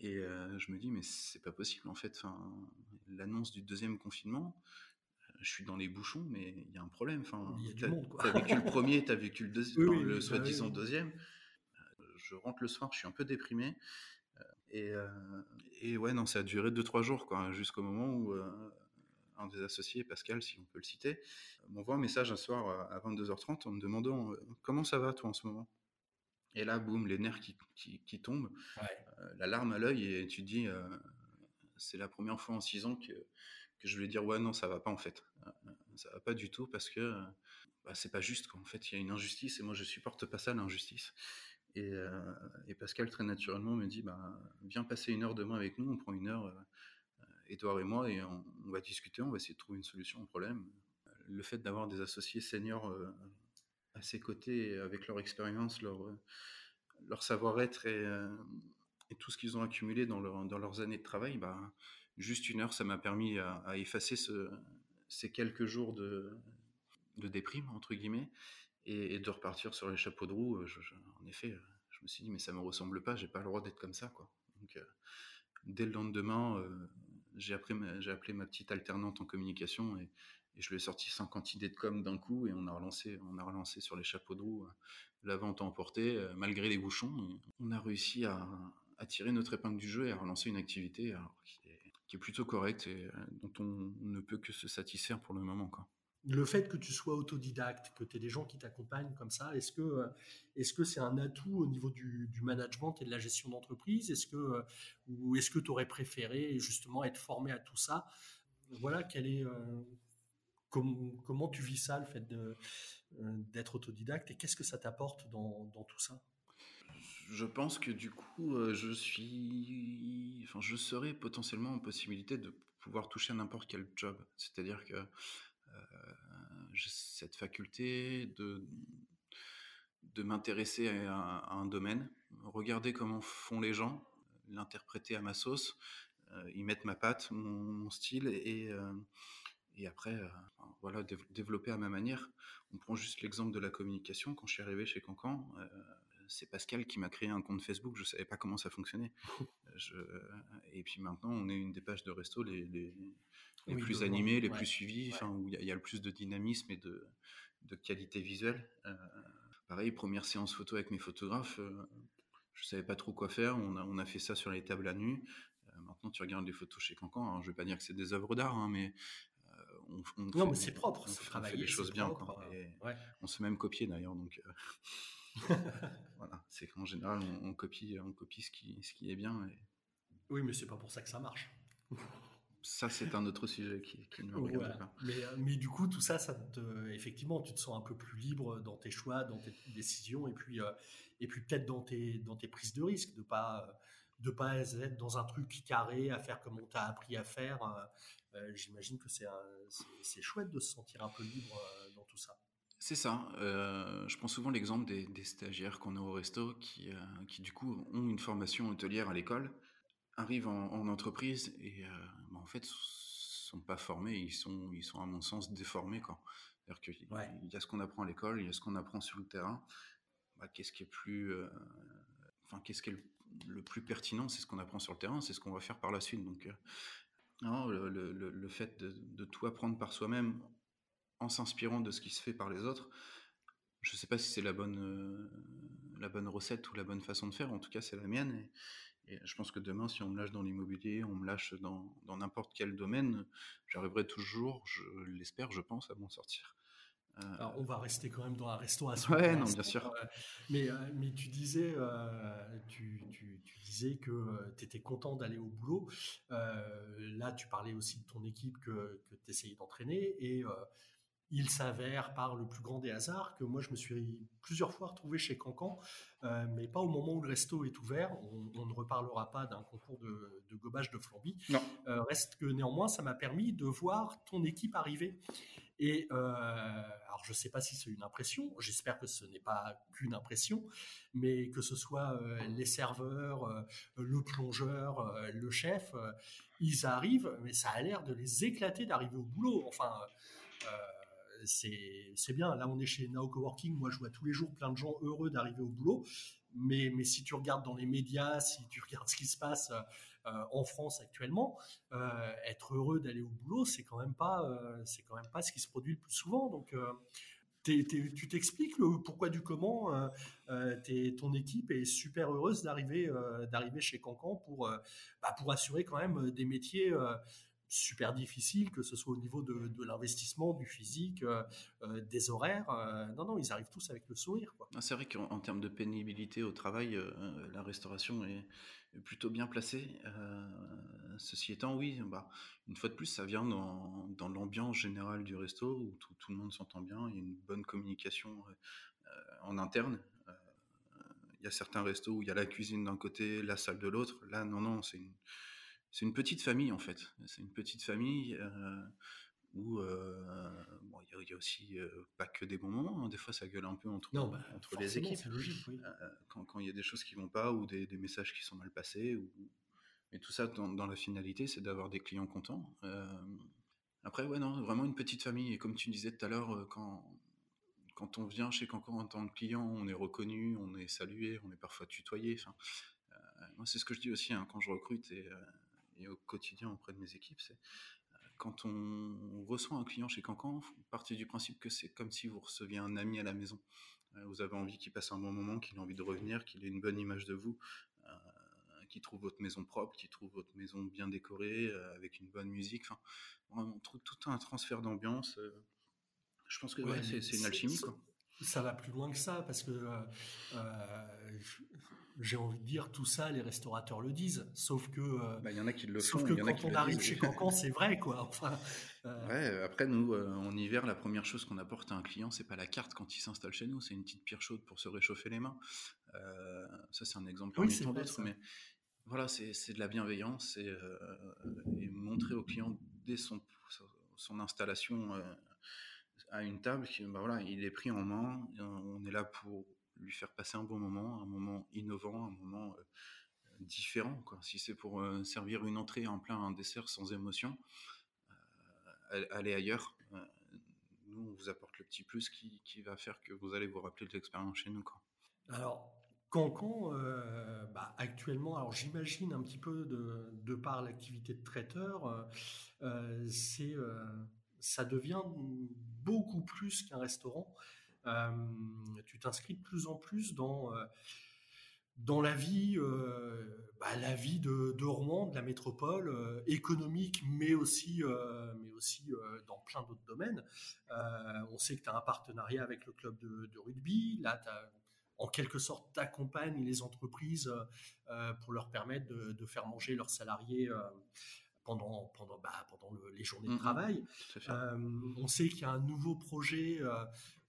Et euh, je me dis, mais c'est pas possible, en fait. Enfin, l'annonce du deuxième confinement, je suis dans les bouchons, mais il y a un problème. Enfin,
il y a du monde,
quoi. T'as vécu le premier, t'as vécu le deuxième, le bah soi-disant deuxième. Je rentre le soir, je suis un peu déprimé. Et, euh, et ouais, non, ça a duré 2-3 jours, quoi, jusqu'au moment où euh, un des associés, Pascal, si on peut le citer, m'envoie un message un soir à 22h30 en me demandant comment ça va, toi, en ce moment? Et là, boum, les nerfs qui, qui, tombent, euh, la larme à l'œil, et tu te dis, euh, c'est la première fois en six ans que, que je vais dire, ouais, non, ça va pas en fait. Euh, ça va pas du tout parce que bah, c'est pas juste. Quoi. En fait, il y a une injustice et moi, je supporte pas ça, l'injustice. Et, et, Pascal, très naturellement, me dit, bah, viens passer une heure demain avec nous, on prend une heure, Edouard et moi, et on, on, va discuter, on va essayer de trouver une solution au problème. Le fait d'avoir des associés seniors à ses côtés, avec leur expérience, leur, euh, leur savoir-être euh, et, tout ce qu'ils ont accumulé dans, leur, dans, leurs années de travail, bah, juste une heure, ça m'a permis à, effacer ce, ces quelques jours de, de déprime, entre guillemets, et, de repartir sur les chapeaux de roue. en effet, je me suis dit, mais ça me ressemble pas, j'ai pas le droit d'être comme ça. Quoi. Donc, euh, dès le lendemain, j'ai appelé, ma petite alternante en communication et je lui ai sorti 50 idées de com d'un coup et on a relancé, on a relancé sur les chapeaux de roue euh, la vente emportée euh, malgré les bouchons. On a réussi à, tirer notre épingle du jeu et à relancer une activité qui, est, plutôt correcte et euh, dont on ne peut que se satisfaire pour le moment.
Le fait que tu sois autodidacte, que tu aies des gens qui t'accompagnent comme ça, est-ce que c'est un atout au niveau du, management et de la gestion d'entreprise? Que ou est-ce que tu aurais préféré justement être formé à tout ça? Voilà, quel est comment, tu vis ça, le fait euh, d'être autodidacte, et qu'est-ce que ça t'apporte dans, tout ça?
Je pense que du coup, euh, je suis, enfin, je serais potentiellement en possibilité de pouvoir toucher à n'importe quel job. C'est-à-dire que euh, j'ai cette faculté de de m'intéresser à, un domaine, regarder comment font les gens, l'interpréter à ma sauce, y mettre ma patte, mon, style et, et après, euh, voilà, développer à ma manière. On prend juste l'exemple de la communication. Quand je suis arrivé chez Cancan, euh, c'est Pascal qui m'a créé un compte Facebook. Je savais pas comment ça fonctionnait. Je, et puis maintenant, on est une des pages de resto les, les, les plus animées, les plus suivies, enfin où il y, a le plus de dynamisme et de, de qualité visuelle. Euh, pareil, première séance photo avec mes photographes. je savais pas trop quoi faire. On a, on a fait ça sur les tables à nu. maintenant, tu regardes les photos chez Cancan. Alors, je vais pas dire que c'est des œuvres d'art, hein, mais
non, mais c'est propre,
c'est travailler. les choses bien. On se même copier d'ailleurs, donc euh, voilà, c'est qu'en général on, copie, on copie ce qui, ce qui est bien. Et...
Oui, mais c'est pas pour ça que ça marche.
ça, c'est un autre sujet qui, ne me regarde pas.
Mais, euh, mais, du coup, tout ça, ça te, effectivement, tu te sens un peu plus libre dans tes choix, dans tes décisions, et puis, euh, et puis peut-être dans tes, dans tes prises de risque, de pas de pas être dans un truc carré à faire comme on t'a appris à faire euh, j'imagine que c'est chouette de se sentir un peu libre euh, dans tout ça.
C'est ça. Euh, je prends souvent l'exemple des, stagiaires qu'on a au resto qui, qui, du coup, ont une formation hôtelière à l'école, arrivent en, entreprise et bah, en fait sont pas formés, ils sont, ils sont à mon sens déformés. C'est-à-dire qu'il y a ce qu'on apprend à l'école, il y a ce qu'on apprend sur le terrain. Bah, qu'est-ce qui est plus, euh, enfin, qu'est-ce qui est le, plus pertinent? C'est ce qu'on apprend sur le terrain, c'est ce qu'on va faire par la suite. Donc, euh, non, le, le, fait de, de, tout apprendre par soi-même en s'inspirant de ce qui se fait par les autres, je ne sais pas si c'est la bonne, euh, la bonne recette ou la bonne façon de faire. En tout cas, c'est la mienne. Et, et je pense que demain, si on me lâche dans l'immobilier, on me lâche dans n'importe quel domaine, j'arriverai toujours, je l'espère, je pense, à m'en sortir.
Euh, Alors, on va rester quand même dans la restauration.
Ouais, non, bien sûr.
Euh, mais, euh, mais tu disais, tu, tu, tu, disais que tu étais content d'aller au boulot. là, tu parlais aussi de ton équipe que, que tu essayais d'entraîner. Et il s'avère par le plus grand des hasards que moi je me suis plusieurs fois retrouvé chez Cancan, euh, mais pas au moment où le resto est ouvert. On, ne reparlera pas d'un concours de, gobage de flambi. Euh, reste que néanmoins ça m'a permis de voir ton équipe arriver. Et euh, alors je ne sais pas si c'est une impression, j'espère que ce n'est pas qu'une impression, mais que ce soit les serveurs, le plongeur, le chef, ils arrivent, mais ça a l'air de les éclater d'arriver au boulot. Enfin c'est bien. Là, on est chez Now Coworking. Moi, je vois tous les jours plein de gens heureux d'arriver au boulot. Mais, si tu regardes dans les médias, si tu regardes ce qui se passe euh, en France actuellement, euh, être heureux d'aller au boulot, c'est quand même pas, euh, c'est quand même pas ce qui se produit le plus souvent. Donc, tu t'expliques le pourquoi du comment ton équipe est super heureuse d'arriver d'arriver chez Cancan pour bah, pour assurer quand même des métiers super difficile, que ce soit au niveau de, l'investissement, du physique, euh, euh, des horaires. Euh, non, non, ils arrivent tous avec le sourire.
Ah, c'est vrai qu'en termes de pénibilité au travail, la restauration est, plutôt bien placée. ceci étant, oui, bah, une fois de plus, ça vient dans, dans l'ambiance générale du resto où tout, tout le monde s'entend bien, il y a une bonne communication en interne. Il y a certains restos où il y a la cuisine d'un côté, la salle de l'autre. Là, non, non, c'est une c'est une petite famille en fait. C'est une petite famille euh, où euh, bon, il y, a aussi euh, pas que des bons moments. Hein. Des fois, ça gueule un peu entre,
bah,
entre les équipes.
Logique,
quand il y a des choses qui vont pas ou des, messages qui sont mal passés. Ou... Mais tout ça, dans, la finalité, c'est d'avoir des clients contents. après, ouais, non, vraiment une petite famille. Et comme tu disais tout à l'heure, quand quand on vient chez Cancan en tant que client, on est reconnu, on est salué, on est parfois tutoyé. Enfin, moi, c'est ce que je dis aussi hein, quand je recrute et et au quotidien auprès de mes équipes, c'est euh, quand on reçoit un client chez Cancan, partez du principe que c'est comme si vous receviez un ami à la maison. Euh, vous avez envie qu'il passe un bon moment, qu'il ait envie de revenir, qu'il ait une bonne image de vous, euh, qu'il trouve votre maison propre, qu'il trouve votre maison bien décorée, avec une bonne musique. Enfin, on trouve tout un transfert d'ambiance. je pense que c'est une alchimie. Quoi.
Ça va plus loin que ça, parce que j'ai envie de dire, tout ça, les restaurateurs le disent. Sauf que.
Euh, bah, il y en a qui le
font.
Sauf
que quand on arrive chez Cancan, c'est vrai, quoi. Enfin,
euh, Ouais, après, nous, euh, en hiver, la première chose qu'on apporte à un client, c'est pas la carte quand il s'installe chez nous, c'est une petite pierre chaude pour se réchauffer les mains. ça, c'est un exemple
parmi tant d'autres,
mais voilà, c'est de la bienveillance et, et, montrer au client dès son, son installation à une table, bah voilà, il est pris en main, on est là pour lui faire passer un bon moment, un moment innovant, un moment euh, différent. Si c'est pour euh, servir une entrée, un plat, un dessert sans émotion, euh, allez ailleurs. nous, on vous apporte le petit plus qui, va faire que vous allez vous rappeler de l'expérience chez nous.
Alors, Cancan, bah, actuellement, alors j'imagine un petit peu de, de par l'activité de traiteur, c'est, ça devient beaucoup plus qu'un restaurant. Euh, tu t'inscris de plus en plus dans euh, dans la vie, euh, bah, la vie de, Rouen, de la métropole, économique, mais aussi, mais aussi dans plein d'autres domaines. on sait que tu as un partenariat avec le club de, rugby. Là, en quelque sorte, tu accompagnes les entreprises pour leur permettre de, faire manger leurs salariés pendant, pendant, bah, pendant les journées de mmh travail. on sait qu'il y a un nouveau projet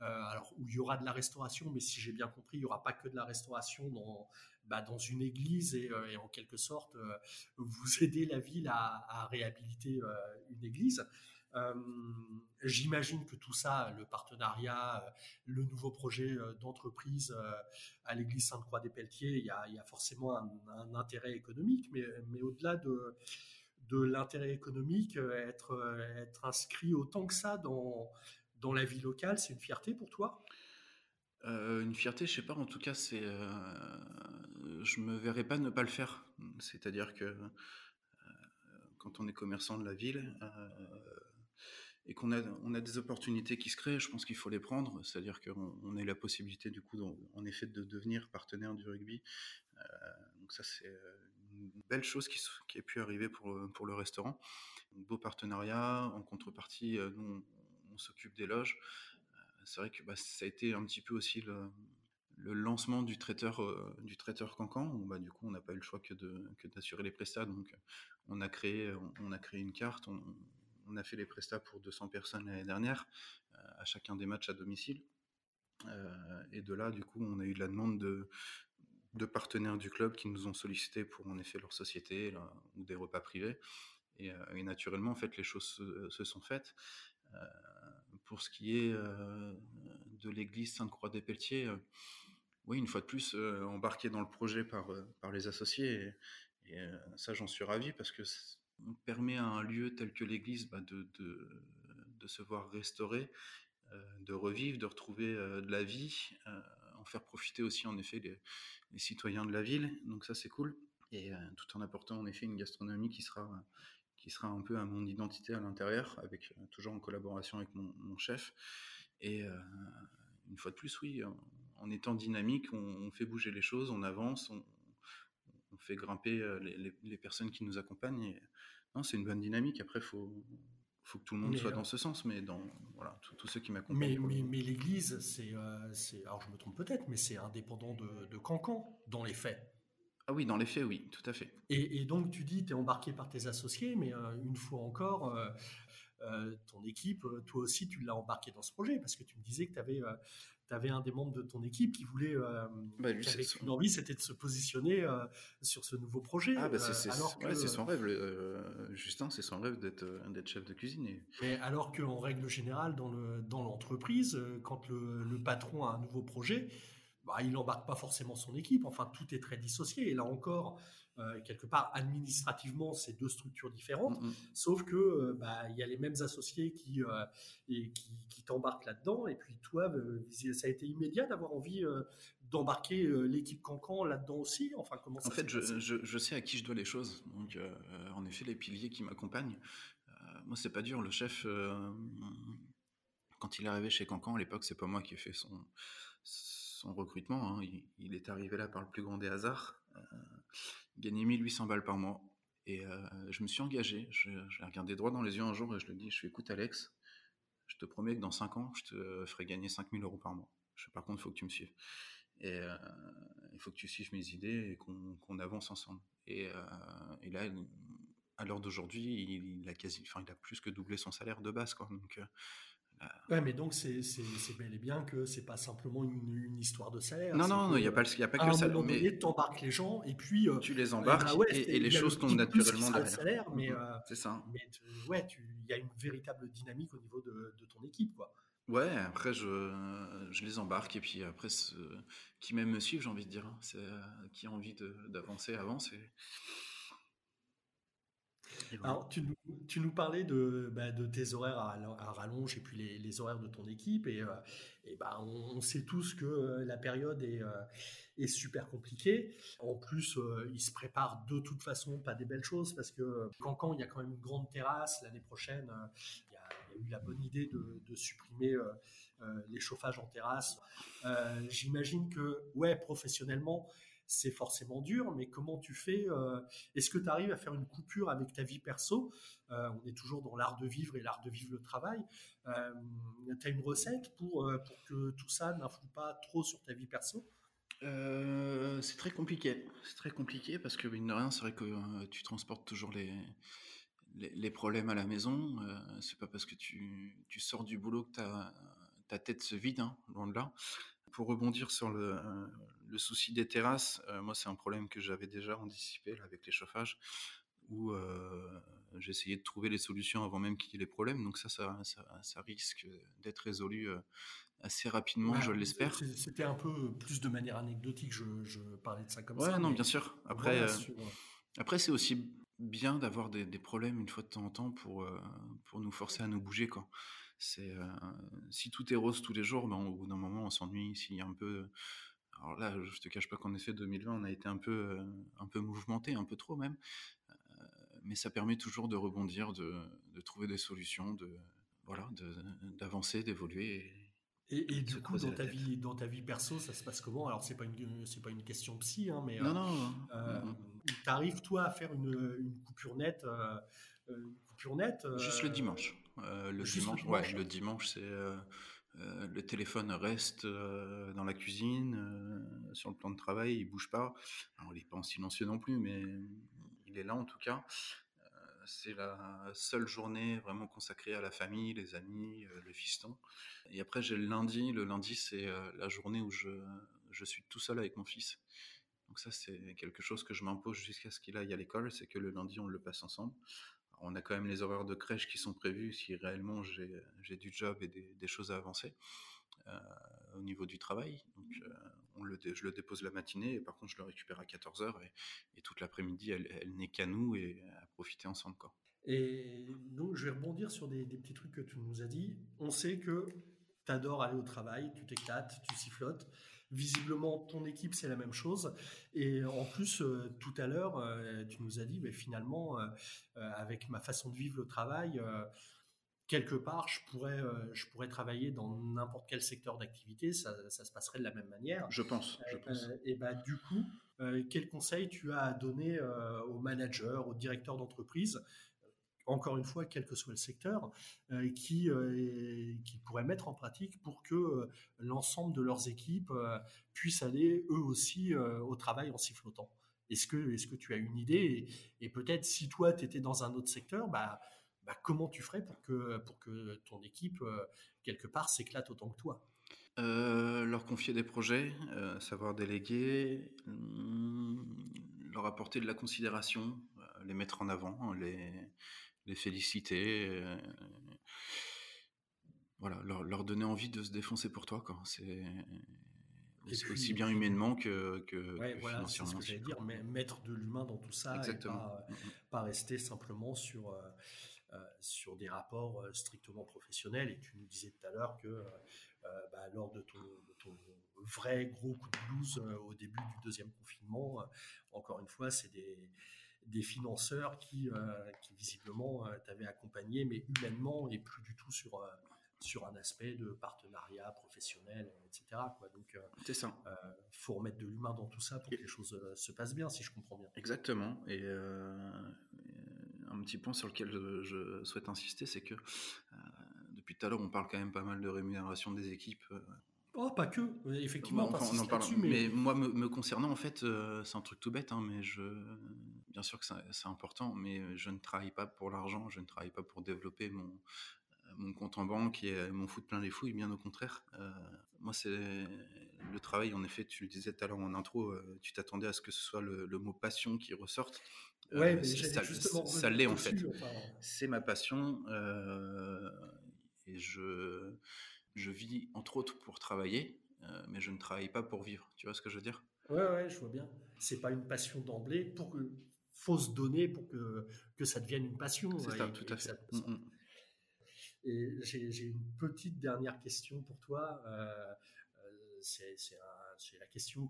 euh, alors où il y aura de la restauration, mais si j'ai bien compris, il n'y aura pas que de la restauration dans, bah, dans une église et, euh, en quelque sorte euh, vous aider la ville à, réhabiliter une église. J'imagine que tout ça, le partenariat, le nouveau projet d'entreprise à l'église Sainte-Croix des Pelletiers, il y a, il y a forcément un, intérêt économique, mais, mais au-delà de, de l'intérêt économique, être, être inscrit autant que ça dans, la vie locale, c'est une fierté pour toi?
Une fierté, je sais pas, en tout cas, c'est, je me verrais pas ne pas le faire. C'est-à-dire que quand on est commerçant de la ville, et qu'on a, on a des opportunités qui se créent, je pense qu'il faut les prendre. C'est-à-dire qu'on on a la possibilité, du coup, en effet, de devenir partenaire du rugby. Euh, donc ça, c'est euh, belle chose qui, qui pu arriver pour, pour le restaurant. Beau partenariat. En contrepartie, euh, nous, on, s'occupe des loges. C'est vrai que bah, ça a été un petit peu aussi le, lancement du traiteur du traiteur Cancan où, bah, du coup on n'a pas eu le choix que d'assurer les prestats donc on a créé on, a créé une carte on, a fait les prestats pour 200 personnes l'année dernière, euh, à chacun des matchs à domicile. Euh, et de là, du coup, on a eu la demande de, de partenaires du club qui nous ont sollicité pour en effet leur société ou des repas privés. Euh, et, naturellement, en fait, les choses se, sont faites. pour ce qui est de l'église Sainte-Croix des Pelletiers, oui, une fois de plus, embarqué dans le projet par, par les associés. Et, ça, j'en suis ravi parce que on permet à un lieu tel que l'église bah, de, de, se voir restaurer, euh, de revivre, de retrouver euh, de la vie, euh, faire profiter aussi en effet les, citoyens de la ville. Donc ça c'est cool. Et tout en apportant en effet une gastronomie qui sera, qui sera un peu à mon identité à l'intérieur, avec toujours en collaboration avec mon, chef. Et une fois de plus, oui, en, étant dynamique, on, fait bouger les choses, on avance, on, fait grimper les, personnes qui nous accompagnent. Et, non, c'est une bonne dynamique. Après, faut, faut que tout le monde soit dans ce sens, mais dans voilà, tous ceux qui m'accompagnent.
Mais, mais, l'Église, c'est, alors je me trompe peut-être, mais c'est indépendant de, de Cancan dans les faits.
Ah oui, dans les faits, oui, tout à fait.
Et, donc tu dis, tu es embarqué par tes associés, mais une fois encore, ton équipe, toi aussi, tu l'as embarqué dans ce projet, parce que tu me disais que tu avais tu avais un des membres de ton équipe qui voulait, euh, bah, une envie, c'était de se positionner euh, sur ce nouveau projet.
Ah, bah c'est euh, son rêve, Justin, c'est son rêve d'être chef de cuisine.
Mais alors qu'en règle générale, dans l'entreprise, dans quand le, le, patron a un nouveau projet, bah, il n'embarque pas forcément son équipe. Enfin, tout est très dissocié. Et là encore, euh, quelque part, administrativement, c'est deux structures différentes, mm, mm. sauf que euh, bah, il y a les mêmes associés qui, euh, et qui, t'embarquent là-dedans. Et puis toi, ça a été immédiat d'avoir envie d'embarquer l'équipe Cancan là-dedans aussi? Enfin, comment
En fait, je, je, sais à qui je dois les choses. Donc, en effet, les piliers qui m'accompagnent. moi, c'est pas dur. Le chef, quand il est arrivé chez Cancan à l'époque, c'est pas moi qui ai fait son son recrutement. Hein. Il, est arrivé là par le plus grand des hasards. Euh, gagné 1800 balles par mois. Et euh, je me suis engagé. Je, l'ai regardé droit dans les yeux un jour et je lui ai dit, je suis écoute Alex, je te promets que dans 5 ans, je te ferai gagner 5000 euros par mois. Je, par contre, il faut que tu me suives. Et euh, il faut que tu suives mes idées et qu'on avance ensemble. Et, là, à l'heure d'aujourd'hui, il, a il a plus que doublé son salaire de base, quoi.
Ouais, mais donc c'est bel et bien que c'est pas simplement une, une, histoire de salaire.
Non, non, il n'y a pas, y a pas que le salaire.
Mais tu embarques les gens et puis. Euh,
tu les embarques bah et, les choses tombent naturellement derrière.
salaire, mais.
Euh, c'est ça.
Mais ouais, il y a une véritable dynamique au niveau de, de ton équipe, quoi.
Ouais, après je, je, les embarque et puis après qui m'aime me suivre, j'ai envie de dire. Hein. C'est euh, qui a envie d'avancer avance. Et...
Alors, tu, nous parlais de, bah, tes horaires à, rallonge et puis les, horaires de ton équipe. Et, euh, et bah, on, sait tous que euh, la période est, euh, est super compliquée. En plus, il se prépare de toute façon pas des belles choses parce que quand, il y a quand même une grande terrasse l'année prochaine, il y, a, eu la bonne idée de, de supprimer les chauffages en terrasse. J'imagine que, ouais, professionnellement, c'est forcément dur, mais comment tu fais euh, Est-ce que tu arrives à faire une coupure avec ta vie perso? Euh, On est toujours dans l'art de vivre et l'art de vivre le travail. Euh, tu as une recette pour, pour que tout ça n'influe pas trop sur ta vie perso?
C'est très compliqué. C'est très compliqué parce que, mine de rien, c'est vrai que tu transportes toujours les, les, problèmes à la maison. c'est pas parce que tu, tu, sors du boulot que ta, ta tête se vide, hein, loin de là pour rebondir sur le, le souci des terrasses, euh, moi, c'est un problème que j'avais déjà anticipé avec les chauffages, où euh, essayé de trouver les solutions avant même qu'il y ait les problèmes. Donc ça, ça, ça, risque d'être résolu euh, assez rapidement, je l'espère.
C'était un peu plus de manière anecdotique, je, parlais de ça comme
ça.
Ouais,
non, bien sûr. Après, après c'est aussi bien d'avoir des, des problèmes une fois de temps en temps pour, euh, pour nous forcer à nous bouger, quoi. C'est, euh, si tout est rose tous les jours, ben, au bout d'un moment, on s'ennuie. S'il y a un peu, alors là, je te cache pas qu'en effet, 2020, on a été un peu, euh, un peu mouvementé, un peu trop même. Euh, mais ça permet toujours de rebondir, de, de trouver des solutions, de, voilà, d'avancer, d'évoluer.
Et, et
et de
du coup, dans ta
tête.
vie, dans ta vie perso, ça se passe comment? Alors, c'est pas une, c'est pas une question psy, hein, mais
Non,
euh,
non.
euh,
mm.
t'arrives toi à faire une, une coupure nette, euh, une coupure nette,
Juste le dimanche. Euh, le
juste le
dimanche, ouais,
dimanche.
le dimanche, c'est euh, le téléphone reste euh, dans la cuisine, euh, sur le plan de travail, il bouge pas. Il est pas en silencieux non plus, mais il est là en tout cas. C'est la seule journée vraiment consacrée à la famille, les amis, le fiston. Et après, j'ai le lundi. Le lundi, c'est la journée où je, je suis tout seul avec mon fils. Donc ça, c'est quelque chose que je m'impose jusqu'à ce qu'il aille à l'école, c'est que le lundi, on le passe ensemble. On a quand même les horaires de crèche qui sont prévus si réellement j'ai du job et des, des choses à avancer euh, au niveau du travail. Donc euh, on le dé- je le dépose la matinée et par contre je le récupère à 14h et, et toute l'après-midi, elle, elle n'est qu'à nous et à profiter ensemble. Quoi.
Et donc, je vais rebondir sur des, des petits trucs que tu nous as dit. On sait que tu adores aller au travail, tu t'éclates, tu sifflotes. Visiblement, ton équipe, c'est la même chose. Et en plus, euh, tout à l'heure, euh, tu nous as dit, mais finalement, euh, avec ma façon de vivre le travail, quelque part, je pourrais, je pourrais travailler dans n'importe quel secteur d'activité, ça, ça se passerait de la même manière.
Je pense, je pense.
Et bah, du coup, quel conseil tu as à donner aux managers, aux directeurs d'entreprise, encore une fois, quel que soit le secteur, euh, qui, euh, qui pourraient mettre en pratique pour que euh, l'ensemble de leurs équipes euh, puissent aller eux aussi au travail en sifflotant. Est-ce que, est que tu as une idée? Et, peut-être si toi, tu étais dans un autre secteur, bah, bah, comment tu ferais pour que, pour que ton équipe, quelque part, s'éclate autant que toi?
Leur confier des projets, savoir déléguer, hum, leur apporter de la considération, les mettre en avant, les, les féliciter, euh, voilà, leur, leur donner envie de se défoncer pour toi. quoi. C'est aussi bien humainement que, que,
Ouais,
que
voilà, c'est ce
financièrement.
que j'allais dire, mais mettre de l'humain dans tout ça
Exactement.
et pas,
Mm, mm.
pas rester simplement sur, euh, euh, sur des rapports strictement professionnels. Et tu nous disais tout à l'heure que euh, bah, lors de ton, de ton vrai gros coup de blues au début du deuxième confinement, encore une fois, c'est des, des financeurs qui, euh, qui visiblement euh, t'avaient accompagné, mais humainement et plus du tout sur, euh, sur un aspect de partenariat professionnel, etc. Quoi. Donc,
C'est ça.
euh, faut remettre de l'humain dans tout ça pour que les choses euh, se passent bien, si je comprends bien.
Exactement. Et euh, un petit point sur lequel je, je souhaite insister, c'est que depuis tout à l'heure, on parle quand même pas mal de rémunération des équipes.
Oh, pas que. Effectivement,
Bon, enfin, on en parle. Mais...
mais,
moi, me, me concernant, en fait, c'est un truc tout bête, hein, mais je, bien sûr que c'est important, mais je ne travaille pas pour l'argent, je ne travaille pas pour développer mon, mon compte en banque et m'en foutre plein les fouilles, bien au contraire. Euh, moi, c'est le travail, en effet, tu le disais tout à l'heure en intro, euh, tu t'attendais à ce que ce soit le, le mot passion qui ressorte. Euh,
ouais, mais
c'est-
j'allais
ça,
justement
ça l'est, en fait
enfin,
c'est ma passion euh, et je, je vis entre autres pour travailler, euh, mais je ne travaille pas pour vivre. Tu vois ce que je veux dire?
Ouais, ouais, je vois bien. C'est pas une passion d'emblée. Pour se donner pour que, que ça devienne une passion.
C'est
ouais,
ça,
et-
tout à fait.
ça-
Mm, mm.
Et j'ai j'ai une petite dernière question pour toi. Euh, euh, c'est c'est un- c'est la question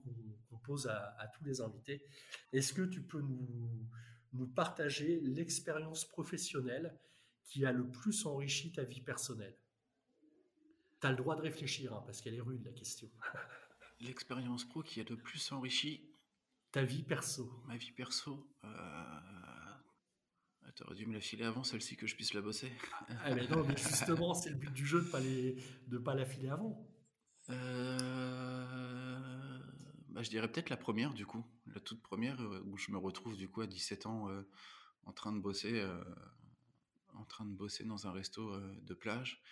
qu'on pose à, à tous les invités. Est-ce que tu peux nous, nous partager l'expérience professionnelle qui a le plus enrichi ta vie personnelle? Tu as le droit de réfléchir, hein, parce qu'elle est rude, la question.
L'expérience pro qui a le plus enrichi
Ta vie perso.
ma vie perso. Euh... T'aurais dû me la filer avant, celle-ci, que je puisse la bosser.
Ah, mais non, mais justement, c'est le but du jeu de pas les, de pas la filer avant.
Euh, bah, je dirais peut-être la première, du coup. La toute première, euh, où je me retrouve, du coup, à 17 ans, euh, en train de bosser, euh, en train de bosser dans un resto de plage,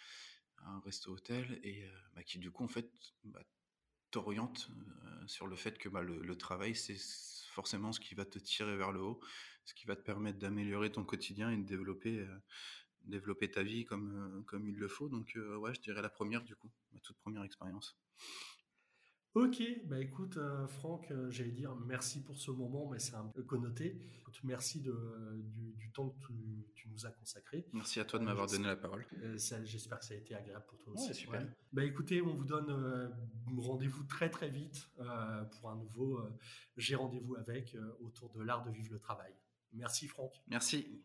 un resto hôtel, et bah, qui, du coup, en fait, bah, t'oriente euh, sur le fait que bah, le, travail, c'est forcément ce qui va te tirer vers le haut, ce qui va te permettre d'améliorer ton quotidien et de développer, euh, ta vie comme, euh, comme il le faut. Donc, ouais, je dirais la première, du coup, ma toute première expérience.
Ok, bah écoute euh, Franck, euh, j'allais dire merci pour ce moment, mais c'est un peu connoté. Merci euh, du, temps que tu, nous as consacré.
Merci à toi de m'avoir donné la parole.
J'espère que ça a été agréable pour toi
aussi. Super. Ouais.
Bah écoutez, on vous donne rendez-vous très très vite pour un nouveau J'ai rendez-vous avec autour de l'art de vivre le travail. Merci Franck.
Merci.